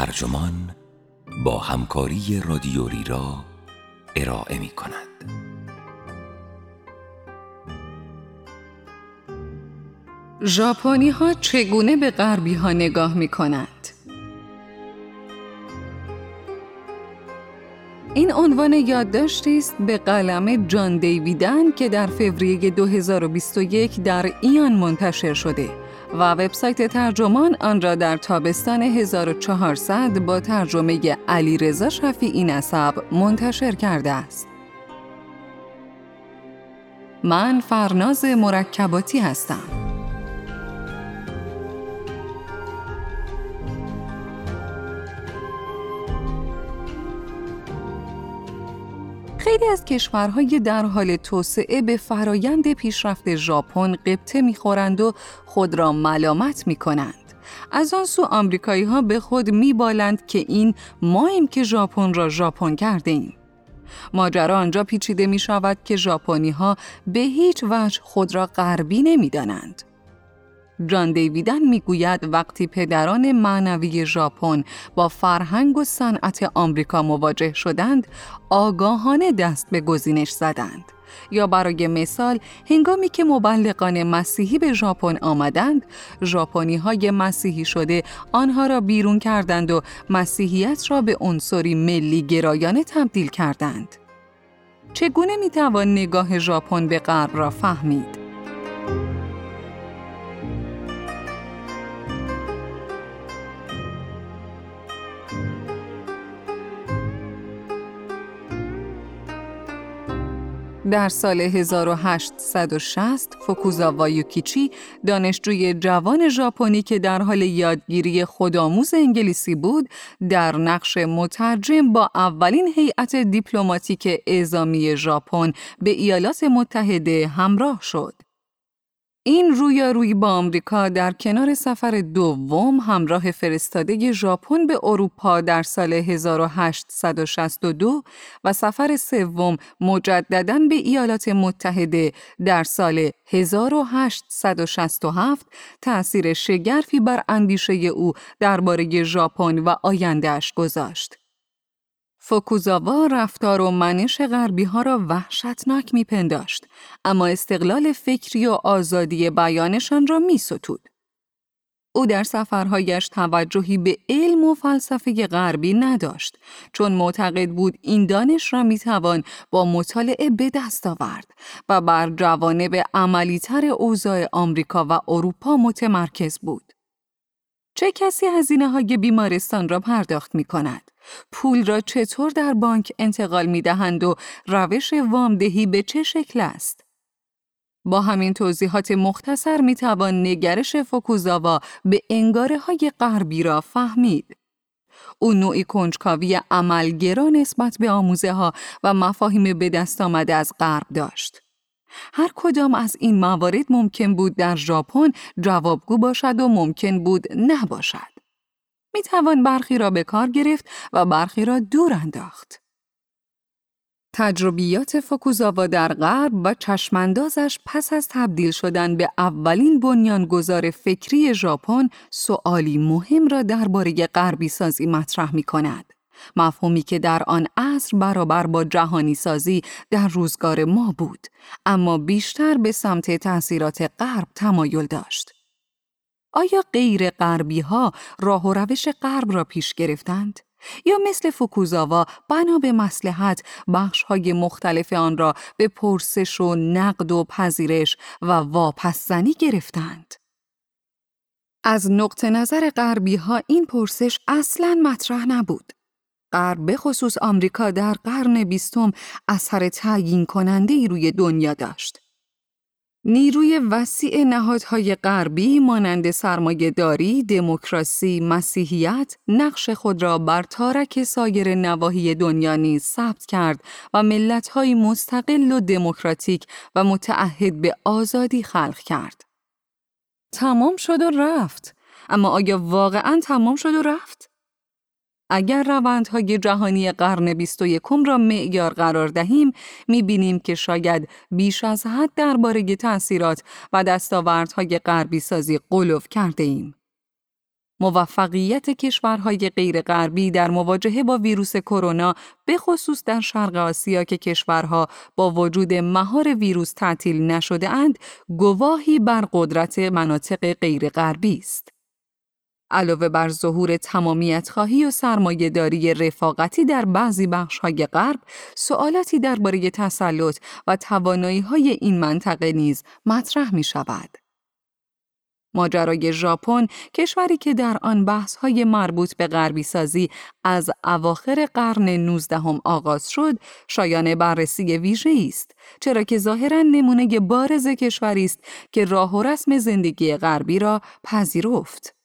ترجمان با همکاری رادیوری را ارائه می کند. ژاپنی ها چگونه به غربی ها نگاه می کند؟ این عنوان یادداشتی است به قلم جان دیویدن که در فوریه 2021 در ایان منتشر شده و وبسایت ترجمان آن را در تابستان 1400 با ترجمه علی رضا شفیعی نسب منتشر کرده است. من فرناز مرکباتی هستم. خیلی از کشورهای در حال توسعه به فرایند پیشرفت ژاپن قبطه می‌خورند و خود را ملامت می‌کنند. از آن سو آمریکایی ها به خود میبالند که این ماییم که ژاپن را ژاپن کرده ایم. ماجرا آنجا پیچیده می شود که ژاپنی ها به هیچ وجه خود را غربی نمی دانند. جان دیویدن می‌گوید وقتی پدران معنوی ژاپن با فرهنگ و صنعت آمریکا مواجه شدند آگاهانه دست به گزینش زدند. یا برای مثال هنگامی که مبلغان مسیحی به ژاپن آمدند ژاپنی های مسیحی شده آنها را بیرون کردند و مسیحیت را به عنصری ملی گرایانه تبدیل کردند. چگونه می‌توان نگاه ژاپن به غرب را فهمید؟ در سال 1860 فوکوزاوا یوکیچی دانشجوی جوان ژاپنی که در حال یادگیری خودآموز انگلیسی بود در نقش مترجم با اولین هیئت دیپلماتیک اعزامی ژاپن به ایالات متحده همراه شد. این رویارویی با آمریکا در کنار سفر دوم همراه فرستاده ژاپن به اروپا در سال 1862 و سفر سوم مجددا به ایالات متحده در سال 1867 تأثیر شگرفی بر اندیشه او درباره ژاپن و آیندهش گذاشت. فوکوزاوا رفتار و منش غربی ها را وحشتناک میپنداشت اما استقلال فکری و آزادی بیانشان را می ستود. او در سفرهایش توجهی به علم و فلسفه غربی نداشت چون معتقد بود این دانش را می‌توان با مطالعه به دست آورد و بر جوانب عملیتر اوضاع آمریکا و اروپا متمرکز بود. چه کسی هزینه های بیمارستان را پرداخت می کند؟ پول را چطور در بانک انتقال می دهند و روش وامدهی به چه شکل است؟ با همین توضیحات مختصر می توان نگرش فوکوزاوا به انگاره های غربی را فهمید. او نوعی کنجکاوی عملگرا نسبت به آموزه ها و مفاهیم به دست آمده از غرب داشت. هر کدام از این موارد ممکن بود در ژاپن جوابگو باشد و ممکن بود نباشد. می توان برخی را به کار گرفت و برخی را دور انداخت. تجربیات فوکوزاوا در غرب و چشماندازش پس از تبدیل شدن به اولین بنیانگذار فکری ژاپن سوالی مهم را درباره غربی سازی مطرح می کند. مفهومی که در آن عصر برابر با جهانی سازی در روزگار ما بود اما بیشتر به سمت تأثیرات غرب تمایل داشت. آیا غیر غربی ها راه و روش غرب را پیش گرفتند؟ یا مثل فوکوزاوا بنا به مسلحت بخش های مختلف آن را به پرسش و نقد و پذیرش و واپسزنی گرفتند؟ از نقطه نظر غربی ها این پرسش اصلا مطرح نبود. غرب به خصوص آمریکا در قرن بیستم اثر تعیین کننده ای روی دنیا داشت. نیروی وسیع نهادهای غربی مانند داری، دموکراسی، مسیحیت نقش خود را بر تارک سایر نواحی دنیا نیز ثبت کرد و ملت‌های مستقل و دموکراتیک و متعهد به آزادی خلق کرد. تمام شد و رفت. اما آیا واقعا تمام شد و رفت؟ اگر روندهای جهانی قرن 21 را معیار قرار دهیم بینیم که شاید بیش از حد درباره تأثیرات و دستاوردهای غربی سازی قلوف کرده ایم. موفقیت کشورهای غیر غربی در مواجهه با ویروس کرونا به خصوص در شرق آسیا که کشورها با وجود مهار ویروس تعطیل نشده اند گواهی بر قدرت مناطق غیر غربی است. علاوه بر ظهور تمامیت خواهی و سرمایهداری رفاقتی در بعضی بخش‌های غرب، سوالاتی درباره تسلط و توانایی‌های این منطقه نیز مطرح می شود. ماجرای ژاپن کشوری که در آن بحث‌های مربوط به غربی سازی از اواخر قرن 19 آغاز شد شایان بررسی ویژه است چرا که ظاهرا نمونه بارز کشوری است که راه و رسم زندگی غربی را پذیرفت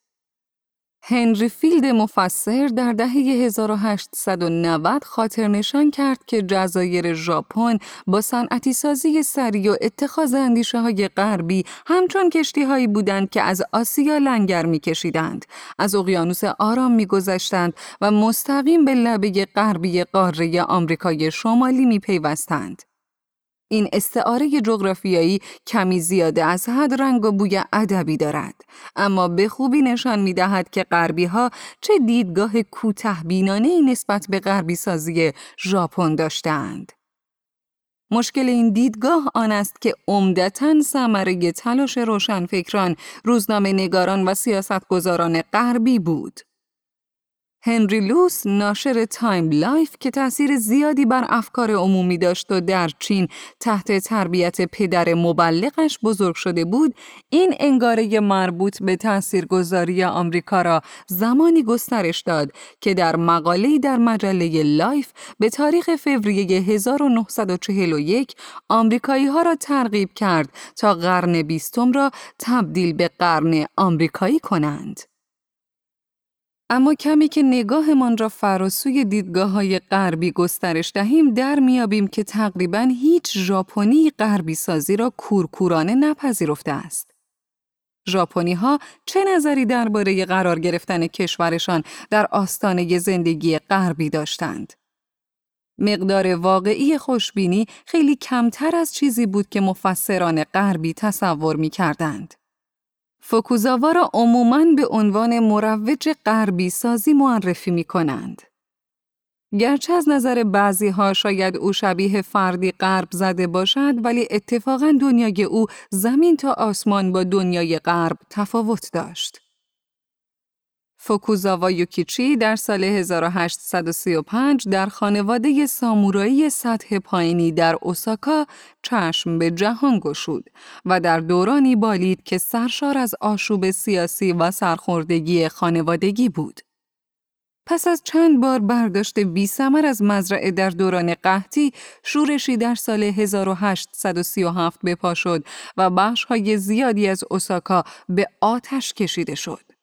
هنری فیلد مفسر در دهه 1890 خاطر نشان کرد که جزایر ژاپن با صنعتی سازی سریع و اتخاذ اندیشه های غربی همچون کشتی هایی بودند که از آسیا لنگر میکشیدند، از اقیانوس آرام میگذشتند و مستقیم به لبه غربی قاره آمریکای شمالی میپیوستند. این استعاره جغرافیایی کمی زیاده از حد رنگ و بوی ادبی دارد اما به خوبی نشان می دهد که غربی ها چه دیدگاه کوته بینانه نسبت به غربی سازی ژاپن داشتند. مشکل این دیدگاه آن است که عمدتا ثمره تلاش روشنفکران، روزنامه نگاران و سیاستگذاران غربی بود. هنری لوس ناشر Time Life که تاثیر زیادی بر افکار عمومی داشت و در چین تحت تربیت پدر مبلغش بزرگ شده بود این انگاره مربوط به تاثیرگذاری آمریکا را زمانی گسترش داد که در مقاله‌ای در مجله لایف به تاریخ فوریه 1941 آمریکایی ها را ترغیب کرد تا قرن بیستم را تبدیل به قرن آمریکایی کنند. اما کمی که نگاهمان را فراسوی دیدگاه های غربی گسترش دهیم در میابیم که تقریبا هیچ ژاپنی غربی سازی را کورکورانه نپذیرفته است. ژاپنی ها چه نظری درباره قرار گرفتن کشورشان در آستانه زندگی غربی داشتند؟ مقدار واقعی خوشبینی خیلی کمتر از چیزی بود که مفسران غربی تصور می کردند. فوکوزاوا را عموماً به عنوان مروج غربی سازی معرفی می کنند. گرچه از نظر بعضی ها شاید او شبیه فردی غرب زده باشد ولی اتفاقا دنیای او زمین تا آسمان با دنیای غرب تفاوت داشت. فوکوزاوا یوکیچی در سال 1835 در خانواده سامورایی سطح پایینی در اوساکا چشم به جهان گشود و در دورانی بالید که سرشار از آشوب سیاسی و سرخوردگی خانوادگی بود. پس از چند بار برداشت بی سمر از مزرعه در دوران قحطی، شورشی در سال 1837 به پا شد و بخش‌های زیادی از اوساکا به آتش کشیده شد.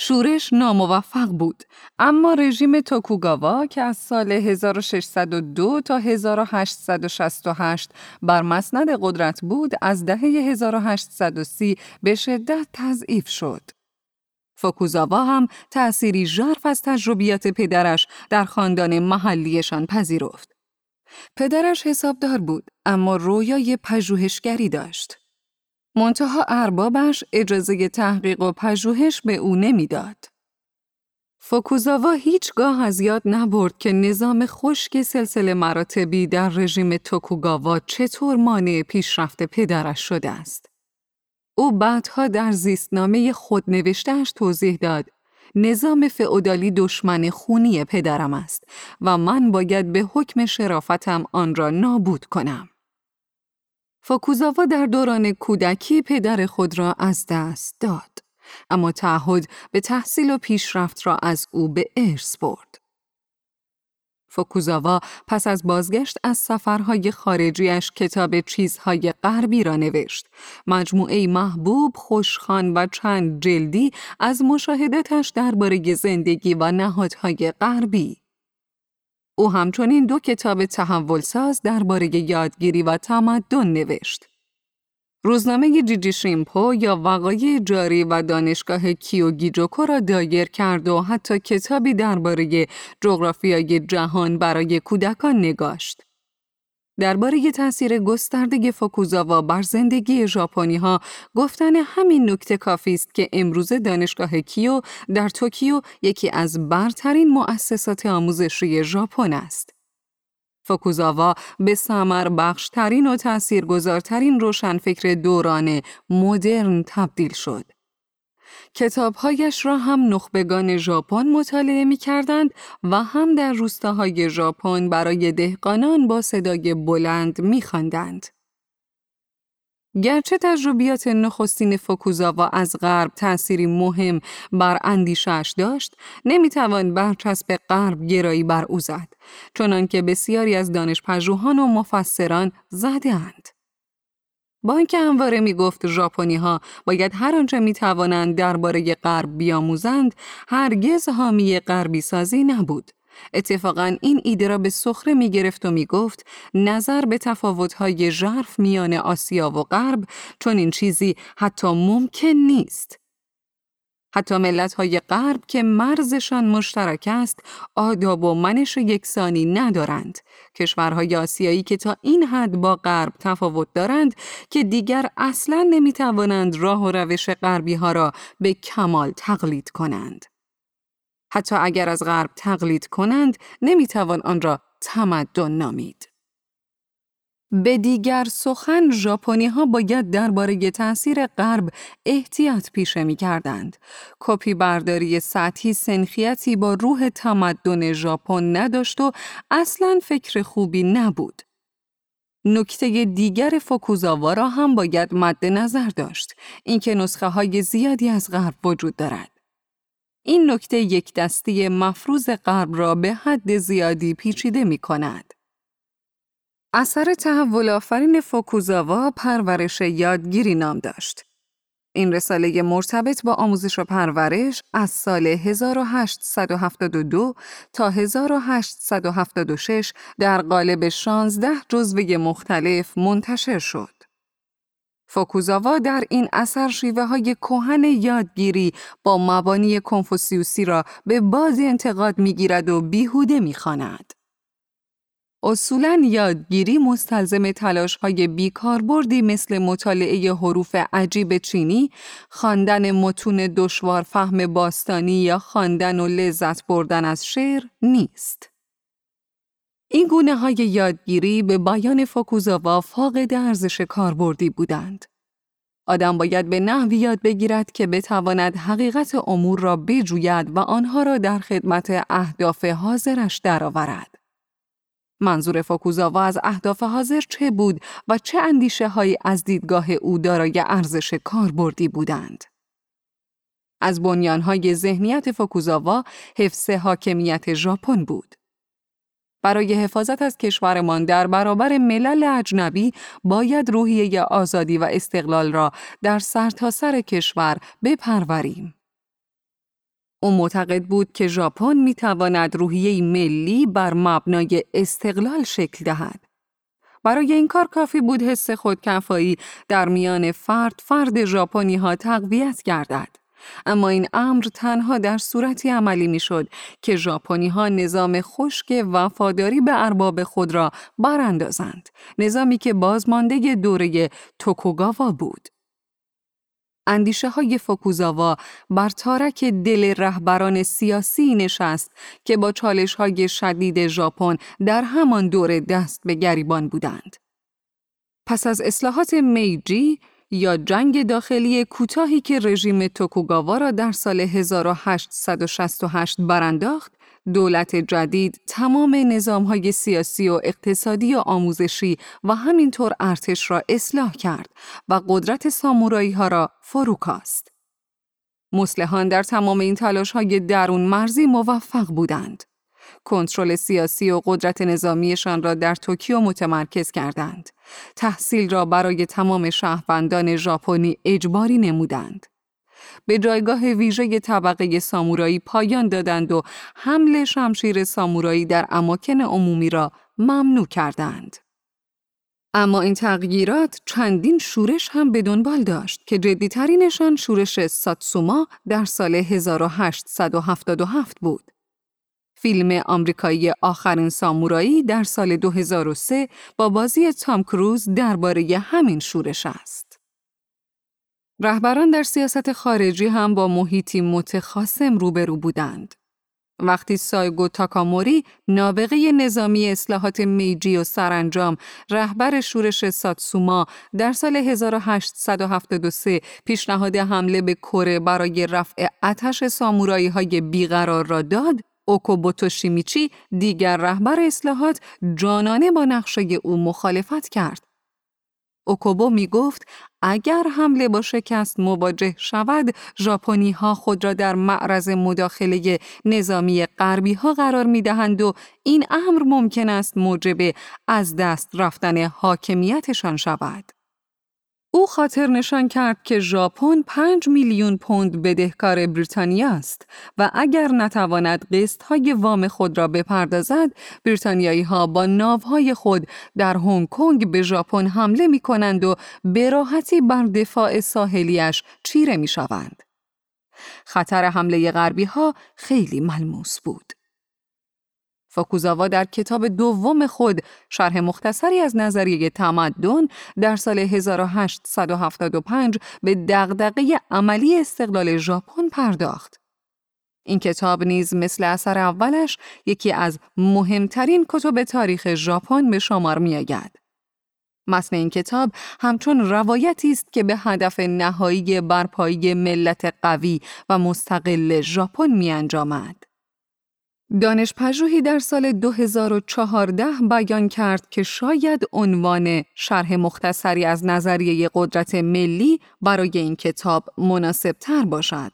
شورش ناموفق بود اما رژیم توکوگاوا که از سال 1602 تا 1868 بر مسند قدرت بود از دهه 1830 به شدت تضعیف شد. فوکوزاوا هم تأثیری ژرف از تجربیات پدرش در خاندان محلیشان پذیرفت. پدرش حسابدار بود اما رویای پژوهشگری داشت. منتها اربابش اجازه تحقیق و پژوهش به او نمی‌داد. فوکوزاوا هیچگاه از یاد نبرد که نظام خشک سلسله مراتبی در رژیم توکوگاوا چطور مانع پیشرفت پدرش شده است. او بعدها در زیستنامه خود نوشتهش توضیح داد نظام فئودالی دشمن خونی پدرم است و من باید به حکم شرافتم آن را نابود کنم. فاکوزاوا در دوران کودکی پدر خود را از دست داد اما تعهد به تحصیل و پیشرفت را از او به ارث برد. فوکوزاوا پس از بازگشت از سفرهای خارجیش کتاب چیزهای غربی را نوشت. مجموعه محبوب، خوشخان و چند جلدی از مشاهدتش درباره زندگی و نهادهای غربی. او همچنین دو کتاب تحول ساز درباره یادگیری و تمدن نوشت. روزنامه جیجی شیمپو یا وقایع جاری و دانشگاه کیوگیجوکو را دایر کرد و حتی کتابی درباره جغرافیای جهان برای کودکان نگاشت. درباره تاثیر گسترده فوکوزاوا بر زندگی ژاپنی ها گفتن همین نکته کافی است که امروزه دانشگاه کیو در توکیو یکی از برترین مؤسسات آموزشی ژاپن است. فوکوزاوا به سمر بخشترین و تاثیرگذارترین روشنفکر دوران مدرن تبدیل شد. کتابهایش را هم نخبگان ژاپن مطالعه می کردند و هم در روستاهای ژاپن برای دهقانان با صدای بلند می خواندند. گرچه تجربیات نخستین فوکوزاوا از غرب تأثیری مهم بر اندیشش داشت، نمی‌توان برچسب غرب گرایی بر او زد، چنانکه بسیاری از دانش پژوهان و مفسران زدهاند. با اینکه همواره می گفت ژاپنی ها باید هر آنچه می توانند درباره غرب بیاموزند هرگز حامی غربی سازی نبود. اتفاقا این ایده را به سخره می گرفت و می گفت نظر به تفاوت‌های ژرف میان آسیا و غرب چون این چیزی حتی ممکن نیست. حتی ملت های غرب که مرزشان مشترک است آداب و منش یکسانی ندارند. کشورهای آسیایی که تا این حد با غرب تفاوت دارند که دیگر اصلا نمی‌توانند راه و روش غربی ها را به کمال تقلید کنند. حتی اگر از غرب تقلید کنند نمی‌توان آن را تمدن نامید. به دیگر سخن ژاپنی ها باید درباره تاثیر غرب احتیاط پیشه می کردند. کپی برداری سطحی سنخیتی با روح تمدن ژاپن نداشت و اصلا فکر خوبی نبود. نکته دیگر فوکوزاوا را هم باید مد نظر داشت اینکه نسخه های زیادی از غرب وجود دارد. این نکته یک دستی مفروض غرب را به حد زیادی پیچیده می کند. اثر تحول آفرین فوکوزاوا پرورش یادگیری نام داشت. این رساله مرتبط با آموزش و پرورش از سال 1872 تا 1876 در قالب 16 جزوه مختلف منتشر شد. فوکوزاوا در این اثر شیوه های کوهن یادگیری با مبانی کنفوسیوسی را به باز انتقاد می‌گیرد و بیهوده می‌خواند. اصولا یادگیری مستلزم تلاش های بیکاربردی مثل مطالعه حروف عجیب چینی، خواندن متون دشوار فهم باستانی یا خواندن و لذت بردن از شعر نیست. این گونه های یادگیری به بیان فوکوزاوا فاقد ارزش کاربردی بودند. آدم باید به نحوی یاد بگیرد که بتواند حقیقت امور را بجوید و آنها را در خدمت اهداف حاضرش درآورد. منظور فوکوزاوا از اهداف حاضر چه بود و چه اندیشه هایی از دیدگاه او دارای ارزش کاربردی بودند؟ از بنیانهای ذهنیت فوکوزاوا حفظ حاکمیت ژاپن بود. برای حفاظت از کشورمان در برابر ملل اجنبی باید روحیه آزادی و استقلال را در سرتاسر سر کشور بپروریم. او معتقد بود که ژاپن می تواند روحیه ملی بر مبنای استقلال شکل دهد. برای این کار کافی بود حس خودکفایی در میان فرد فرد ژاپنی ها تقویت گردد. اما این امر تنها در صورتی عملی می‌شد که ژاپنی ها نظام خشک وفاداری به ارباب خود را براندازند نظامی که بازمانده دوره توکوگاوا بود اندیشه های فوکوزاوا بر تارک دل رهبران سیاسی نشست که با چالش های شدید ژاپن در همان دوره دست به گریبان بودند. پس از اصلاحات میجی یا جنگ داخلی کوتاهی که رژیم توکوگاوا را در سال 1868 برانداخت، دولت جدید تمام نظامهای سیاسی و اقتصادی و آموزشی و همینطور ارتش را اصلاح کرد و قدرت سامورایی ها را فروکاست. مسلحان در تمام این تلاش های درون مرزی موفق بودند. کنترل سیاسی و قدرت نظامیشان را در توکیو متمرکز کردند. تحصیل را برای تمام شهروندان ژاپنی اجباری نمودند. به جایگاه ویژه طبقه سامورایی پایان دادند و حمل شمشیر سامورایی در اماکن عمومی را ممنوع کردند. اما این تغییرات چندین شورش هم به دنبال داشت که جدیترینشان شورش ساتسوما در سال 1877 بود. فیلم آمریکایی آخرین سامورایی در سال 2003 با بازی تام کروز درباره همین شورش است. رهبران در سیاست خارجی هم با محیطی متخاصم روبرو بودند. وقتی سایگو تاکاموری نابغه نظامی اصلاحات میجی و سرانجام رهبر شورش ساتسوما در سال 1873 پیشنهاد حمله به کره برای رفع آتش سامورایی های بیقرار را داد اوکوبوتو شیمیچی دیگر رهبر اصلاحات جانانه با نقشه او مخالفت کرد. اوکوبو می گفت اگر حمله با شکست مواجه شود ژاپنی ها خود را در معرض مداخله نظامی غربی ها قرار می دهند و این امر ممکن است موجب از دست رفتن حاکمیتشان شود. او خاطر نشان کرد که ژاپن 5 میلیون پوند بدهکار بریتانیا است و اگر نتواند قسط های وام خود را بپردازد بریتانیایی ها با ناوهای خود در هنگ کنگ به ژاپن حمله می کنند و به راحتی بر دفاع ساحلیش چیره می شوند. خطر حمله غربی ها خیلی ملموس بود. فاکوزاوا در کتاب دوم خود شرح مختصری از نظریه تمدن در سال 1875 به دغدغه عملی استقلال ژاپن پرداخت. این کتاب نیز مثل اثر اولش یکی از مهمترین کتب تاریخ ژاپن به شمار میآید. متن این کتاب همچون روایتی است که به هدف نهایی برپایی ملت قوی و مستقل ژاپن می انجامد. دانش پژوهی در سال 2014 بیان کرد که شاید عنوان شرح مختصری از نظریه قدرت ملی برای این کتاب مناسب تر باشد.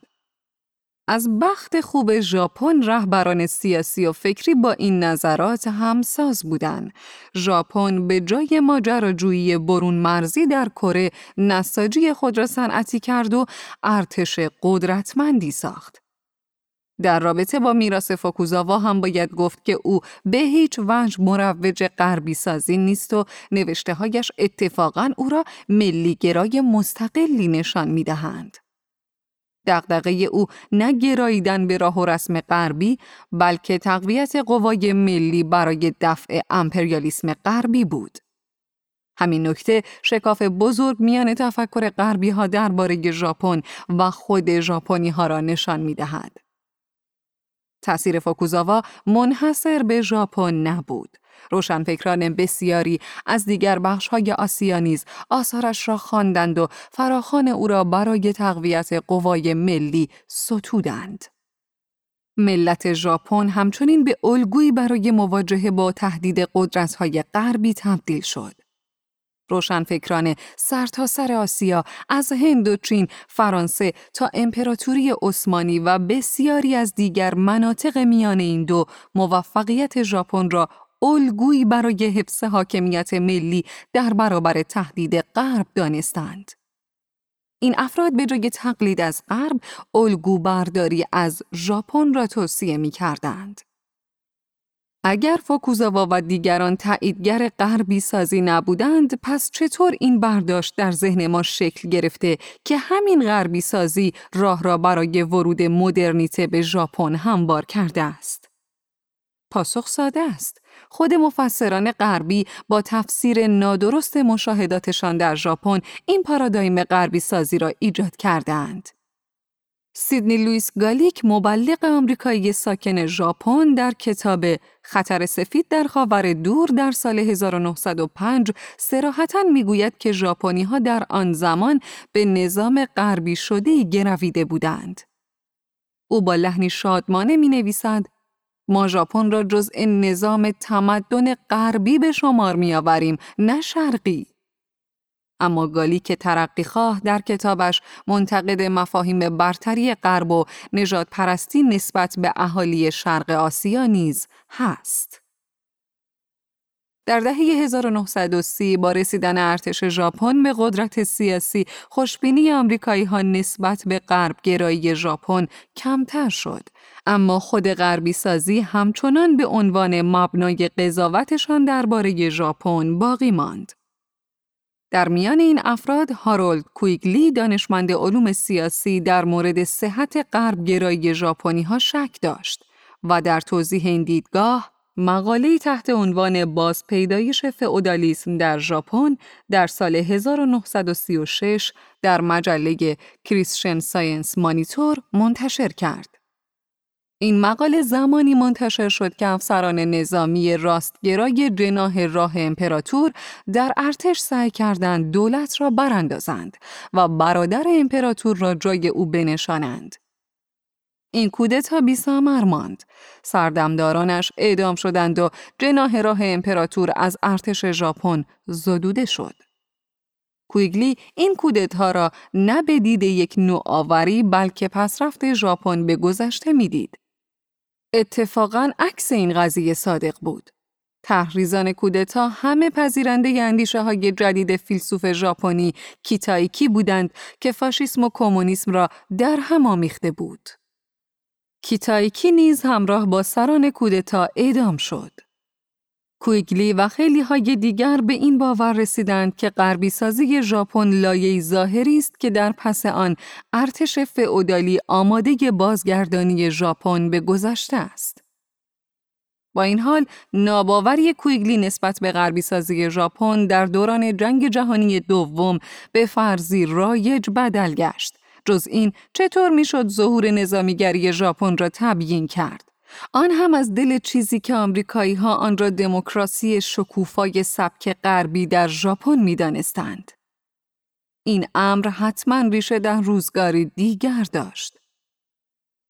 از بخت خوب ژاپن رهبران سیاسی و فکری با این نظرات همساز بودند. ژاپن به جای ماجراجویی برون مرزی در کره نساجی خود را صنعتی کرد و ارتش قدرتمندی ساخت. در رابطه با میراث فوکوزاوا هم باید گفت که او به هیچ وجه مروج غربی سازی نیست و نوشته هایش اتفاقا او را ملیگرای مستقلی نشان می دهند. دقدقه او نه گراییدن به راه و رسم غربی بلکه تقویت قوای ملی برای دفع امپریالیسم غربی بود. همین نکته شکاف بزرگ میان تفکر غربی ها درباره ژاپن و خود ژاپنی ها را نشان می دهد. تأثیر فوکوزاوا منحصر به ژاپن نبود. روشنفکران بسیاری از دیگر بخش‌های آسیا نیز آثارش را خواندند و فراخان او را برای تقویت قوای ملی ستودند. ملت ژاپن همچنین به الگویی برای مواجهه با تهدید قدرت‌های غربی تبدیل شد. روشنفکران سرتاسر سر آسیا از هند و چین، فرانسه تا امپراتوری عثمانی و بسیاری از دیگر مناطق میان این دو موفقیت ژاپن را الگویی برای حفظ حاکمیت ملی در برابر تهدید غرب دانستند. این افراد به جای تقلید از غرب الگو برداری از ژاپن را توصیه می کردند. اگر فوکوزاوا و دیگران تاییدگر غربی سازی نبودند پس چطور این برداشت در ذهن ما شکل گرفته که همین غربی سازی راه را برای ورود مدرنیته به ژاپن هموار کرده است؟ پاسخ ساده است. خود مفسران غربی با تفسیر نادرست مشاهداتشان در ژاپن این پارادایم غربی سازی را ایجاد کردند سیدنی لویس گالیک مبلغ آمریکایی ساکن ژاپن در کتاب خطر سفید در خاور دور در سال 1905 سراحتا می‌گوید که ژاپنی ها در آن زمان به نظام غربی شده گرویده بودند. او با لحنی شادمانه می نویسد ما ژاپن را جزء نظام تمدن غربی به شمار می آوریم نه شرقی. اما گالی که ترقیخواه در کتابش منتقد مفاهیم برتری غرب و نجات پرستی نسبت به اهالی شرق آسیا نیز هست. در دهه 1930 با رسیدن ارتش ژاپن به قدرت سیاسی خوشبینی آمریکایی ها نسبت به غرب گرایی ژاپن کمتر شد اما خود غربی سازی همچنان به عنوان مبنای قضاوتشان درباره ژاپن باقی ماند در میان این افراد هارولد کویگلی دانشمند علوم سیاسی در مورد صحت غرب گرایی ژاپنی ها شک داشت. و در توضیح این دیدگاه مقاله تحت عنوان باز پیدایش فئودالیسم در ژاپن در سال 1936 در مجله Christian Science Monitor منتشر کرد. این مقاله زمانی منتشر شد که افسران نظامی راستگرای جناح راه امپراتور در ارتش سعی کردند دولت را براندازند و برادر امپراتور را جای او بنشانند. این کودتا بی ثمر ماند. سردمدارانش اعدام شدند و جناه راه امپراتور از ارتش ژاپن زدوده شد. کویگلی این کودتا را نه به دید یک نوآوری بلکه پسرفت ژاپن به گذشته می‌دید. اتفاقا عکس این قضیه صادق بود. تحریزان کودتا همه پذیرنده اندیشه های جدید فیلسوف ژاپنی کیتایکی بودند که فاشیسم و کمونیسم را در هم آمیخته بود. کیتایکی نیز همراه با سران کودتا اعدام شد. کویگلی و خیلی های دیگر به این باور رسیدند که غربی سازی ژاپن لایه ظاهری است که در پس آن ارتش فئودالی آماده بازگردانی ژاپن به گذشته است. با این حال ناباوری کویگلی نسبت به غربی سازی ژاپن در دوران جنگ جهانی دوم به فرضی رایج بدل گشت. جز این چطور می‌شد ظهور نظامیگری ژاپن را تبیین کرد؟ آن هم از دل چیزی که آمریکایی ها آن را دموکراسی شکوفای سبک غربی در ژاپن می‌دانستند. این امر حتما ریشه در روزگاری دیگر داشت.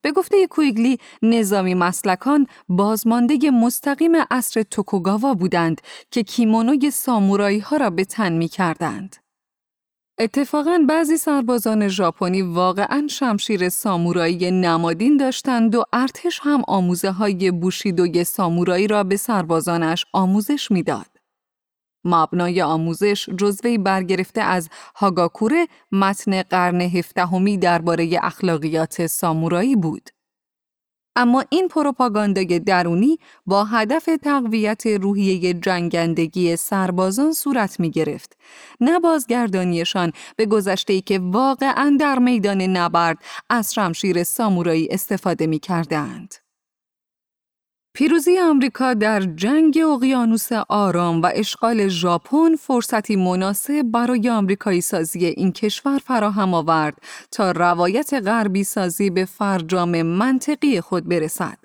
به گفته کویگلی نظامی مسلکان بازمانده مستقیم اصر توکوگاوا بودند که کیمونوی سامورایی ها را به تن می کردند. اتفاقا بعضی سربازان ژاپنی واقعا شمشیر سامورایی نمادین داشتند و ارتش هم آموزه های بوشیدوی سامورایی را به سربازانش آموزش می‌داد. مبنای آموزش جزوی برگرفته از هاگاکوره متن قرن هفدهمی درباره اخلاقیات سامورایی بود. اما این پروپاگاندای درونی با هدف تقویت روحیه جنگندگی سربازان صورت می گرفت. نه بازگردانیشان به گذشته که واقعا در میدان نبرد از شمشیر سامورایی استفاده می کردند. پیروزی آمریکا در جنگ اقیانوس آرام و اشغال ژاپن فرصتی مناسب برای آمریکایی سازی این کشور فراهم آورد تا روایت غربی سازی به فرجام منطقی خود برسد.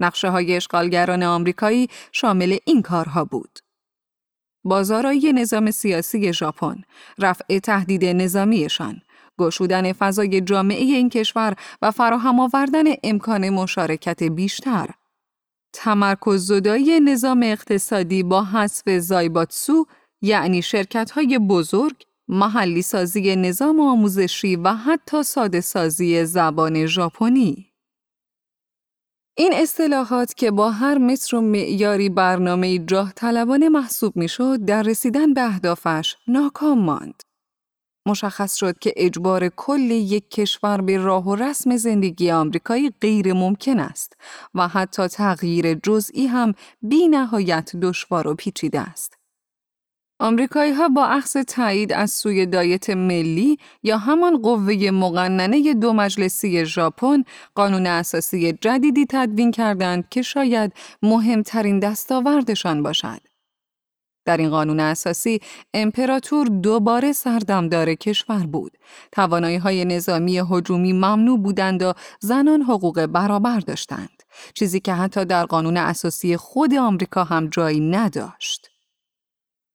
نقشه های اشغالگران آمریکایی شامل این کارها بود. بازارایی نظام سیاسی ژاپن، رفع تهدید نظامیشان، گشودن فضای جامعه این کشور و فراهم آوردن امکان مشارکت بیشتر، تمرکز زدایی نظام اقتصادی با حذف زایباتسو یعنی شرکت های بزرگ، محلی سازی نظام آموزشی و حتی ساده سازی زبان ژاپنی. این اصطلاحات که با هر متر و معیاری برنامه جاه طلبانه محسوب می شد در رسیدن به اهدافش ناکام ماند. مشخص شد که اجبار کل یک کشور به راه و رسم زندگی آمریکایی غیر ممکن است و حتی تغییر جزئی هم بی نهایت دشوار و پیچیده است. آمریکایی ها با اخذ تایید از سوی دایت ملی یا همان قوه مقننه دو مجلسی ژاپن قانون اساسی جدیدی تدوین کردند که شاید مهمترین دستاوردشان باشد. در این قانون اساسی امپراتور دوباره سردمدار کشور بود. توانایی های نظامی هجومی ممنوع بودند و زنان حقوق برابر داشتند. چیزی که حتی در قانون اساسی خود آمریکا هم جایی نداشت.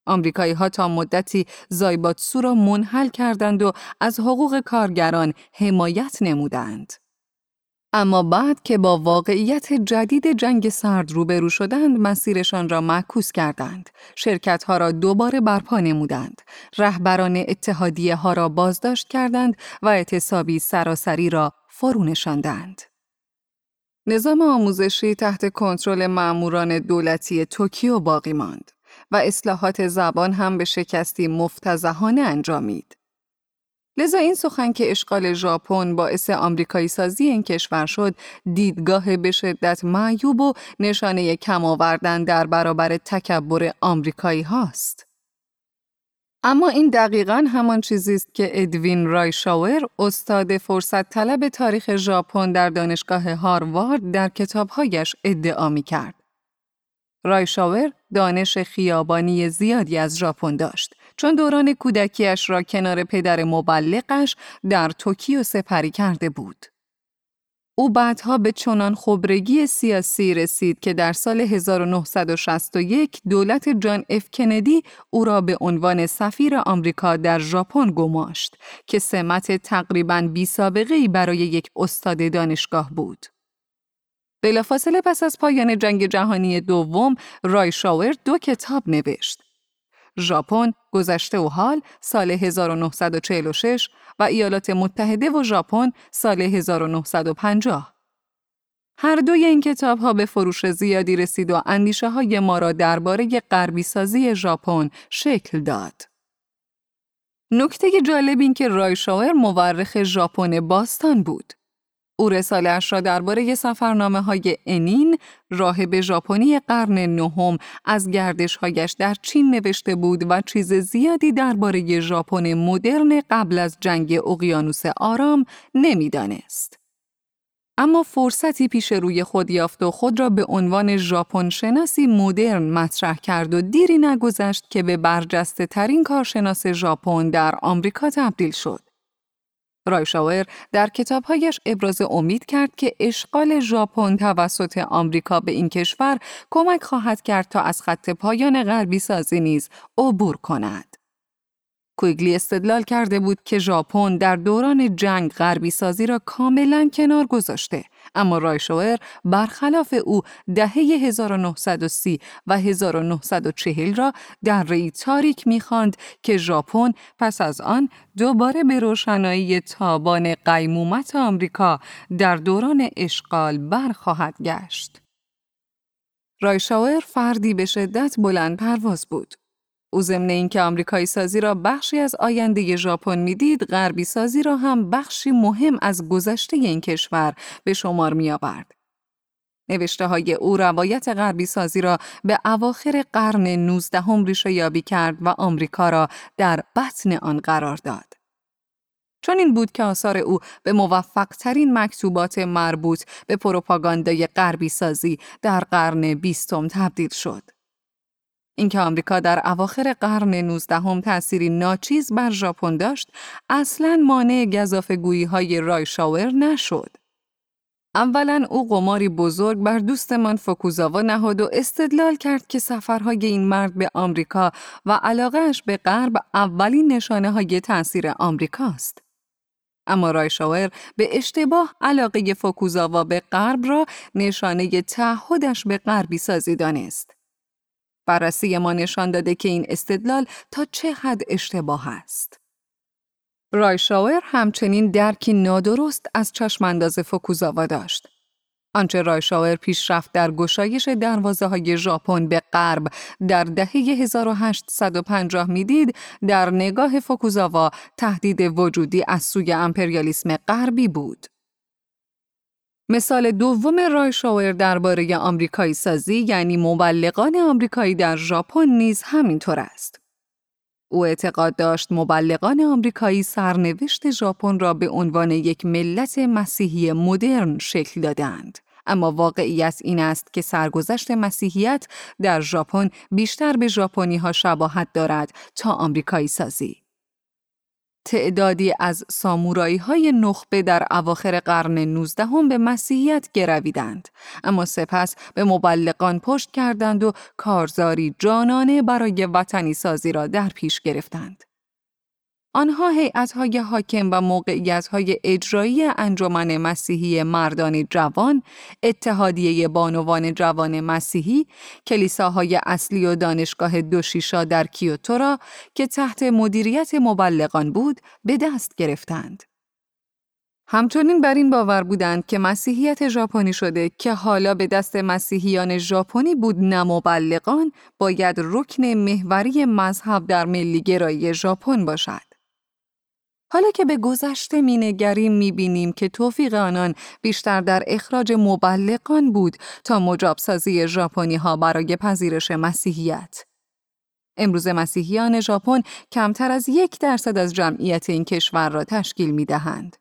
آمریکایی ها تا مدتی زایباتسو را منحل کردند و از حقوق کارگران حمایت نمودند. اما بعد که با واقعیت جدید جنگ سرد روبرو شدند مسیرشان را معکوس کردند. شرکت ها را دوباره برپا نمودند. رهبران اتحادیه ها را بازداشت کردند و اعتصابی سراسری را فرو نشاندند. نظام آموزشی تحت کنترل ماموران دولتی توکیو باقی ماند و اصلاحات زبان هم به شکستی مفتزهانه انجامید. لذا این سخن که اشغال ژاپن باعث آمریکایی سازی این کشور شد دیدگاه به شدت معیوب و نشانه کم آوردن در برابر تکبر آمریکایی هاست. اما این دقیقا همان چیزی است که ادوین رایشاور استاد فرصت طلب تاریخ ژاپن در دانشگاه هاروارد در کتابهایش ادعا می کرد. رایشاور دانش خیابانی زیادی از ژاپن داشت چون دوران کودکیش را کنار پدر مبلغش در توکیو سپری کرده بود. او بعدها به چنان خبرگی سیاسی رسید که در سال 1961 دولت جان اف کندی او را به عنوان سفیر آمریکا در ژاپن گماشت که سمت تقریباً بی سابقه برای یک استاد دانشگاه بود. بلافاصله پس از پایان جنگ جهانی دوم رایشاور دو کتاب نوشت. ژاپن گذشته و حال سال 1946 و ایالات متحده و ژاپن سال 1950. هر دوی این کتاب ها به فروش زیادی رسید و اندیشه های ما را درباره غربی سازی ژاپن شکل داد. نکته جالب این که رایشاور مورخ ژاپن باستان بود. او رسالش را درباره سفرنامه های انین راهب ژاپنی قرن نهم از گردشهایش در چین نوشته بود و چیز زیادی درباره ژاپن مدرن قبل از جنگ اقیانوس آرام نمی‌دانست. اما فرصتی پیش روی خود یافت و خود را به عنوان ژاپن شناسی مدرن مطرح کرد و دیری نگذشت که به برجسته ترین کارشناس ژاپن در آمریکا تبدیل شد. رایشاور در کتابهایش ابراز امید کرد که اشغال ژاپن توسط آمریکا به این کشور کمک خواهد کرد تا از خط پایان غربی سازی نیز عبور کند. کویگلی استدلال کرده بود که ژاپن در دوران جنگ غربی سازی را کاملا کنار گذاشته اما رایشوئر برخلاف او دهه 1930 و 1940 را در ری تاریک می‌خواند که ژاپن پس از آن دوباره به روشنایی تابان قیمومت آمریکا در دوران اشغال برخواهد گشت. رایشاور فردی به شدت بلند پرواز بود. او ضمن اینکه آمریکایی سازی را بخشی از آینده ژاپن می‌دید، غربی سازی را هم بخشی مهم از گذشته این کشور به شمار می آورد. نوشته های او روایت غربی سازی را به اواخر قرن 19 هم ریشه یابی کرد و آمریکا را در بطن آن قرار داد. چون این بود که آثار او به موفق ترین مکتوبات مربوط به پروپاگاندای غربی سازی در قرن بیستم تبدیل شد. اینکه آمریکا در اواخر قرن 19 هم تأثیری ناچیز بر ژاپن داشت اصلا مانع گذافگویی های رایشاور نشد. اولا او قماری بزرگ بر دوستمان فوکوزاوا نهاد و استدلال کرد که سفرهای این مرد به آمریکا و علاقهش به غرب اولین نشانه های تأثیر آمریکاست. اما رایشاور به اشتباه علاقه فوکوزاوا به غرب را نشانه تعهدش به غربی سازی دانست. بررسی ما نشان داده که این استدلال تا چه حد اشتباه است. رایشاور همچنین درکی نادرست از چشمانداز فوکوزاوا داشت. آنچه رایشاور پیشرفت در گشایش دروازه های ژاپن به غرب در دهه 1850 می‌دید در نگاه فوکوزاوا تهدید وجودی از سوی امپریالیسم غربی بود. مثال دوم رایشاور درباره آمریکایی سازی یعنی مبلغان آمریکایی در ژاپن نیز همینطور است. او اعتقاد داشت مبلغان آمریکایی سرنوشت ژاپن را به عنوان یک ملت مسیحی مدرن شکل دادند. اما واقعیت این است که سرگذشت مسیحیت در ژاپن بیشتر به ژاپنی ها شباهت دارد تا آمریکایی سازی. تعدادی از سامورایی های نخبه در اواخر قرن 19 هم به مسیحیت گرویدند اما سپس به مبلغان پشت کردند و کارزاری جانانه برای وطنی سازی را در پیش گرفتند. آنها هیئت‌های حاکم و موقعیت‌های اجرایی انجمن مسیحی مردان جوان، اتحادیه بانوان جوان مسیحی، کلیساهای اصلی و دانشگاه دوشیشا در کیوتو را که تحت مدیریت مبلغان بود، به دست گرفتند. همچنین بر این باور بودند که مسیحیت ژاپنی شده که حالا به دست مسیحیان ژاپنی بود نه مبلغان باید رکن محوری مذهب در ملیگرایی ژاپن باشد. حالا که به گذشته مینگریم می‌بینیم که توفیق آنان بیشتر در اخراج مبلغان بود تا مجابسازی ژاپنی ها برای پذیرش مسیحیت. امروز مسیحیان ژاپن کمتر از یک درصد از جمعیت این کشور را تشکیل می دهند.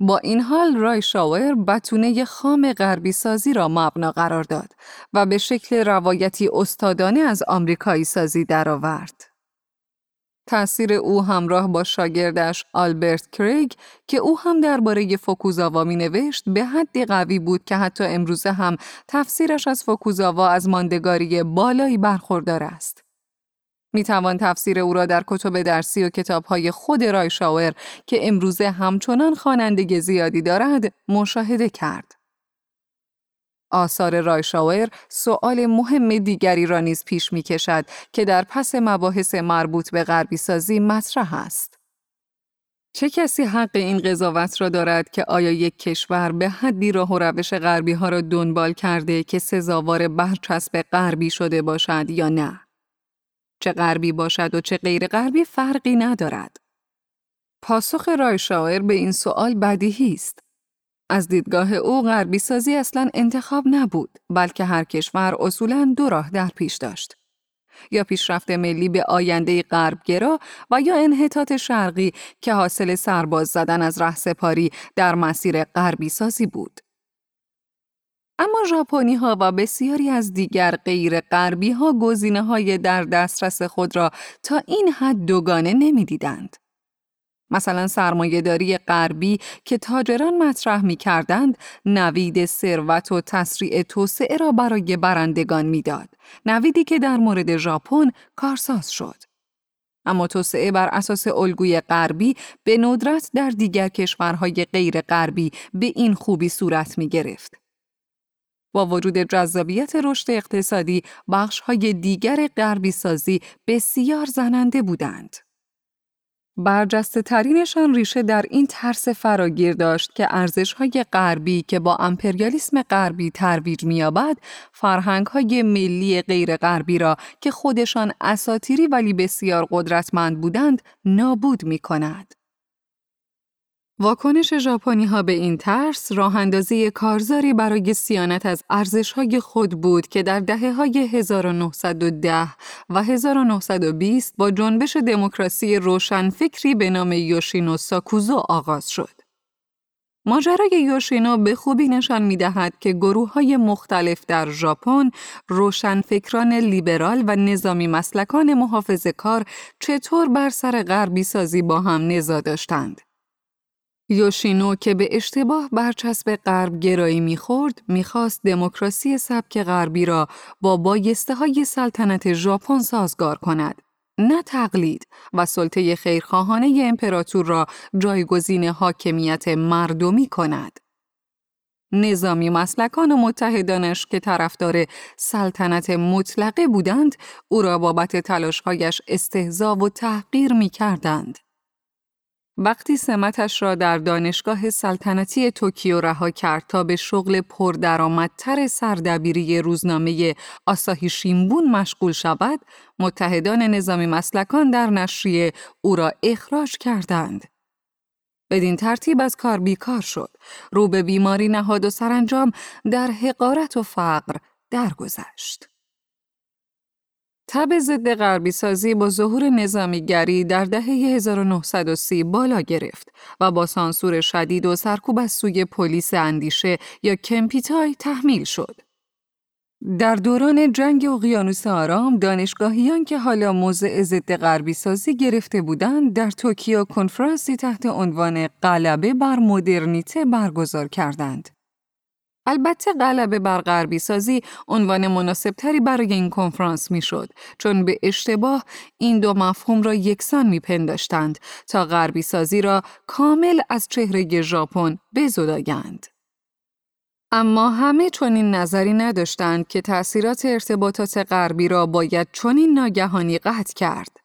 با این حال رای شاور بتونه خام غربی سازی را مبنا قرار داد و به شکل روایتی استادانه از آمریکایی سازی درآورد. تأثیر او همراه با شاگردش آلبرت کریگ که او هم درباره فوکوزاوا می نوشت به حدی قوی بود که حتی امروزه هم تفسیرش از فوکوزاوا از ماندگاری بالایی برخوردار است. می توان تفسیر او را در کتب درسی و کتابهای خود رایشاور که امروزه همچنان خواننده زیادی دارد مشاهده کرد. آثار رایشاور سؤال مهم دیگری را نیز پیش می کشد که در پس مباحث مربوط به غربی سازی مطرح است. چه کسی حق این قضاوت را دارد که آیا یک کشور به حدی راه و روش غربی ها را دنبال کرده که سزاوار برچسب غربی شده باشد یا نه؟ چه غربی باشد و چه غیر غربی فرقی ندارد. پاسخ رایشاور به این سوال بدیهی است. از دیدگاه او غربی سازی اصلا انتخاب نبود بلکه هر کشور اصولا دو راه در پیش داشت. یا پیشرفت ملی به آینده غربگرا و یا انحطاط شرقی که حاصل سرباز زدن از سپاری در مسیر غربی سازی بود. اما ژاپنی ها و بسیاری از دیگر غیر غربی ها گزینه های در دسترس خود را تا این حد دوگانه نمی‌دیدند. مثلا سرمایهداری غربی که تاجران مطرح می کردند نوید ثروت و تسریع توسعه را برای برندگان می‌داد نویدی که در مورد ژاپن کارساز شد اما توسعه بر اساس الگوی غربی به ندرت در دیگر کشورهای غیر غربی به این خوبی صورت می گرفت. با وجود جذابیت رشد اقتصادی، بخش‌های دیگر غربی سازی بسیار زننده بودند. برجسته ترینشان ریشه در این ترس فراگیر داشت که ارزش های غربی که با امپریالیسم غربی ترویج می‌یابد، فرهنگ های ملی غیر غربی را که خودشان اساتیری ولی بسیار قدرتمند بودند نابود می کند. واکنش ژاپنی ها به این ترس راه اندازی کارزاری برای سیانت از ارزش های خود بود که در دهه های 1910 و 1920 با جنبش دموکراسی روشنفکری به نام یوشینو ساکوزو آغاز شد. ماجرای یوشینو به خوبی نشان می دهد که گروه های مختلف در ژاپن روشنفکران لیبرال و نظامی مسلکان محافظ کار چطور بر سر غربی سازی با هم نزا داشتند. یوشینو که به اشتباه برچسب غرب گرایی می‌خورد می‌خواست دموکراسی سبک غربی را با بایسته های سلطنت ژاپن سازگار کند نه تقلید و سلطه خیرخواهانه امپراتور را جایگزین حاکمیت مردمی کند. نظامی مسلکان و متحدانش که طرفدار سلطنت مطلقه بودند او را بابت تلاشهایش استهزا و تحقیر می کردند. وقتی سمتش را در دانشگاه سلطنتی توکیو رها کرد تا به شغل پردرآمدتر سردبیری روزنامه آساهی شیمبون مشغول شود، متحدان نظامی مسلکان در نشریه او را اخراج کردند. بدین ترتیب از کار بیکار شد، رو به بیماری نهاد و سرانجام در حقارت و فقر درگذشت. تب ضد غربی سازی با ظهور نظامیگری در دهه 1930 بالا گرفت و با سانسور شدید و سرکوب از سوی پلیس اندیشه یا کمپیتای تحمیل شد. در دوران جنگ اقیانوس آرام، دانشگاهیان که حالا موضع ضد غربی سازی گرفته بودند، در توکیو کنفرانسی تحت عنوان غلبه بر مدرنیته برگزار کردند. البته غلبه بر غربی سازی عنوان مناسبتری برای این کنفرانس می‌شد چون به اشتباه این دو مفهوم را یکسان میپنداشتند تا غربی سازی را کامل از چهره ژاپن بزدایند. اما همه چنین نظری نداشتند که تأثیرات ارتباطات غربی را باید چنین ناگهانی قطع کرد.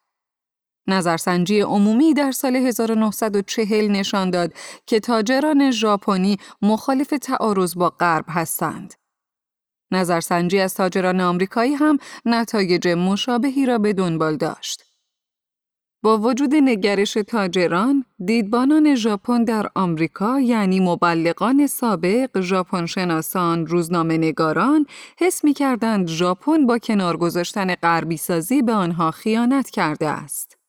نظرسنجی عمومی در سال 1940 نشان داد که تاجران ژاپنی مخالف تعارض با غرب هستند. نظرسنجی از تاجران آمریکایی هم نتایج مشابهی را به دنبال داشت. با وجود نگرش تاجران، دیدبانان ژاپن در آمریکا یعنی مبلغان سابق، ژاپن شناسان، روزنامه نگاران حس می کردند ژاپن با کنار گذاشتن غربی سازی به آنها خیانت کرده است.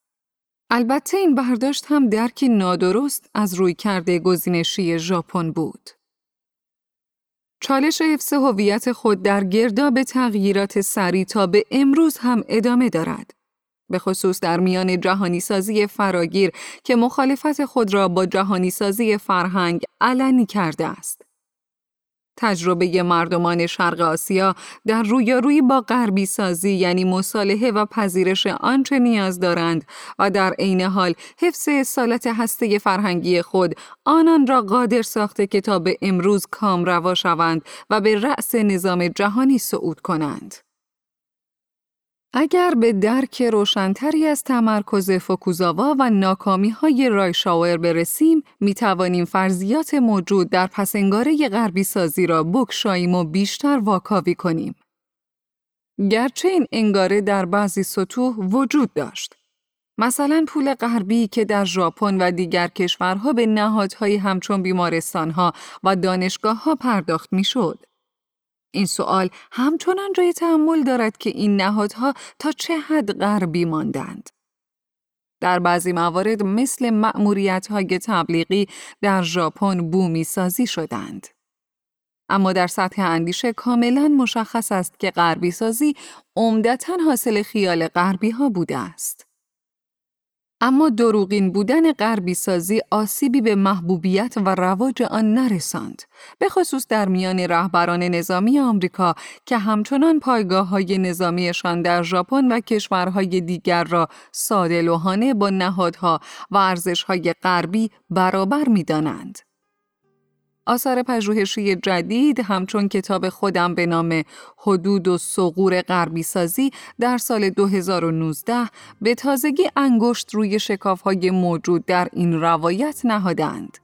البته این برداشت هم درکی نادرست از روی کرده گزینشی ژاپن بود. چالش حفظ هویت خود در گرداب تغییرات سریع تا به امروز هم ادامه دارد. به خصوص در میان جهانی سازی فراگیر که مخالفت خود را با جهانی سازی فرهنگ علنی کرده است. تجربه مردمان شرق آسیا در رویارویی با غربی سازی یعنی مصالحه و پذیرش آنچه نیاز دارند و در عین حال حفظ اصالت هسته فرهنگی خود آنان را قادر ساخته که تا به امروز کام روا شوند و به رأس نظام جهانی صعود کنند. اگر به درک روشنتری از تمرکز فوکوزاوا و ناکامی های رایشاور برسیم، می توانیم فرضیات موجود در پسنگاره غربی سازی را بکشاییم و بیشتر واکاوی کنیم. گرچه این انگاره در بعضی سطوح وجود داشت. مثلا پول غربی که در ژاپن و دیگر کشورها به نهادهایی همچون بیمارستانها و دانشگاهها پرداخت می‌شد. این سوال همچنان جای تحمل دارد که این نهادها تا چه حد غربی ماندند. در بعضی موارد مثل مأموریت های تبلیغی در ژاپن بومی سازی شدند. اما در سطح اندیشه کاملا مشخص است که غربی سازی عمدتا حاصل خیال غربی ها بوده است. اما دروغین بودن غربی سازی آسیبی به محبوبیت و رواج آن نرساند به خصوص در میان رهبران نظامی آمریکا که همچنان پایگاه های نظامیشان در ژاپن و کشورهای دیگر را ساده لوحانه با نهادها و ارزشهای غربی برابر می‌دانند. آثار پژوهشی جدید همچون کتاب خودم به نام حدود و سغور غربی سازی در سال 2019 به تازگی انگشت روی شکافهای موجود در این روایت نهادند.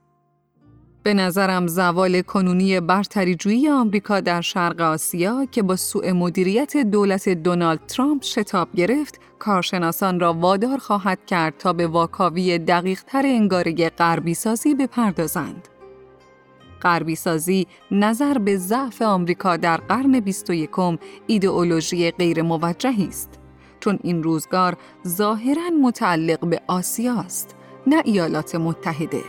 به نظرم زوال کنونی برتریجویی آمریکا در شرق آسیا که با سوء مدیریت دولت دونالد ترامپ شتاب گرفت، کارشناسان را وادار خواهد کرد تا به واکاوی دقیقتر انگاره غربی سازی بپردازند. غربی سازی نظر به ضعف آمریکا در قرن 21 ایدئولوژی غیر موجهی است. چون این روزگار ظاهرا متعلق به آسیا است نه ایالات متحده.